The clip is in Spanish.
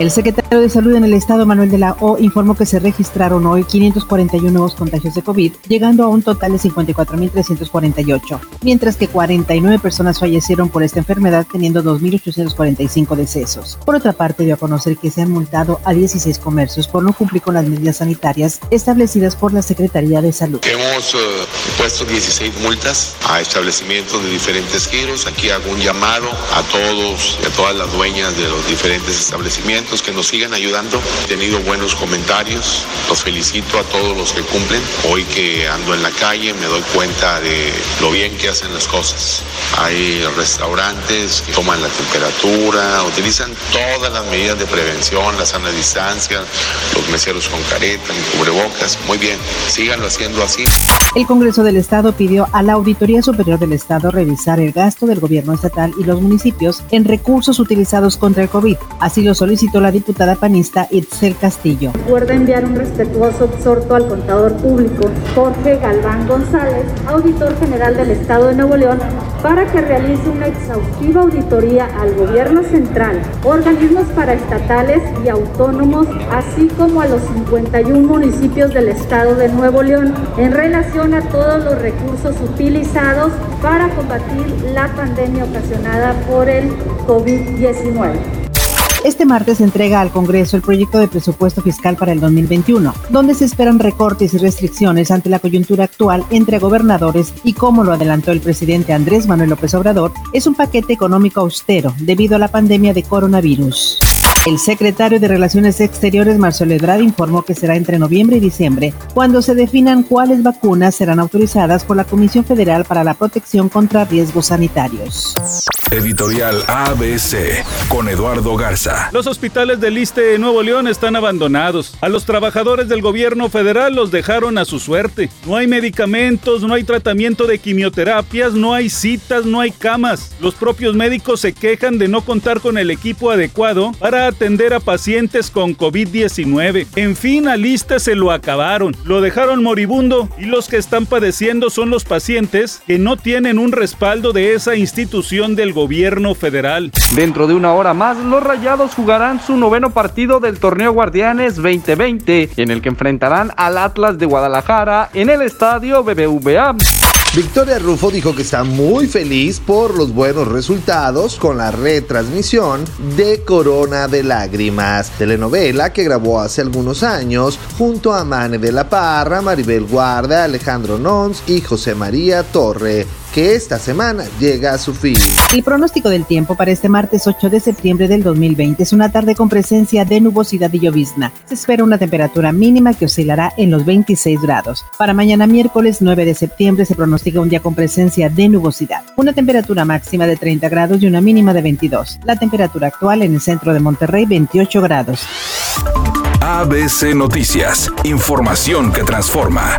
El secretario de Salud en el Estado, Manuel de la O, informó que se registraron hoy 541 nuevos contagios de COVID, llegando a un total de 54.348, mientras que 49 personas fallecieron por esta enfermedad, teniendo 2.845 decesos. Por otra parte, dio a conocer que se han multado a 16 comercios por no cumplir con las medidas sanitarias establecidas por la Secretaría de Salud. Hemos uh, puesto 16 multas a establecimientos de diferentes giros. Aquí hago un llamado a todos y a todas las dueñas de los diferentes establecimientos que nos sigan ayudando. He tenido buenos comentarios. Los felicito a todos los que cumplen. Hoy que ando en la calle me doy cuenta de lo bien que hacen las cosas. Hay restaurantes que toman la temperatura, utilizan todas las medidas de prevención, la sana distancia, los meseros con careta, y cubrebocas. Muy bien, síganlo haciendo así. El Congreso del Estado pidió a la Auditoría Superior del Estado revisar el gasto del gobierno estatal y los municipios en recursos utilizados contra el COVID. Así lo solicitó la diputada panista Itzel Castillo. Recuerda enviar un respetuoso exhorto al contador público Jorge Galván González, auditor general del Estado de Nuevo León, para que realice una exhaustiva auditoría al gobierno central, organismos paraestatales y autónomos, así como a los 51 municipios del Estado de Nuevo León, en relación a todos los recursos utilizados para combatir la pandemia ocasionada por el COVID-19. Este martes se entrega al Congreso el proyecto de presupuesto fiscal para el 2021, donde se esperan recortes y restricciones ante la coyuntura actual entre gobernadores y como lo adelantó el presidente Andrés Manuel López Obrador, es un paquete económico austero debido a la pandemia de coronavirus. El secretario de Relaciones Exteriores, Marcelo Ebrard, informó que será entre noviembre y diciembre cuando se definan cuáles vacunas serán autorizadas por la Comisión Federal para la Protección contra Riesgos Sanitarios. Editorial ABC con Eduardo Garza. Los hospitales del Liste de Nuevo León están abandonados. A los trabajadores del gobierno federal los dejaron a su suerte. No hay medicamentos, no hay tratamiento de quimioterapias, no hay citas, no hay camas. Los propios médicos se quejan de no contar con el equipo adecuado para atender a pacientes con COVID-19. En fin, a Liste se lo acabaron. Lo dejaron moribundo y los que están padeciendo son los pacientes que no tienen un respaldo de esa institución del gobierno federal. Dentro de una hora más, los Rayados jugarán su noveno partido del torneo Guardianes 2020, en el que enfrentarán al Atlas de Guadalajara en el estadio BBVA. Victoria Rufo dijo que está muy feliz por los buenos resultados con la retransmisión de Corona de Lágrimas, telenovela que grabó hace algunos años junto a Mane de la Parra, Maribel Guarda, Alejandro Nons y José María Torre que esta semana llega a su fin. El pronóstico del tiempo para este martes 8 de septiembre del 2020 es una tarde con presencia de nubosidad y llovizna. Se espera una temperatura mínima que oscilará en los 26 grados. Para mañana miércoles 9 de septiembre se pronostica un día con presencia de nubosidad. Una temperatura máxima de 30 grados y una mínima de 22. La temperatura actual en el centro de Monterrey 28 grados. ABC Noticias, información que transforma.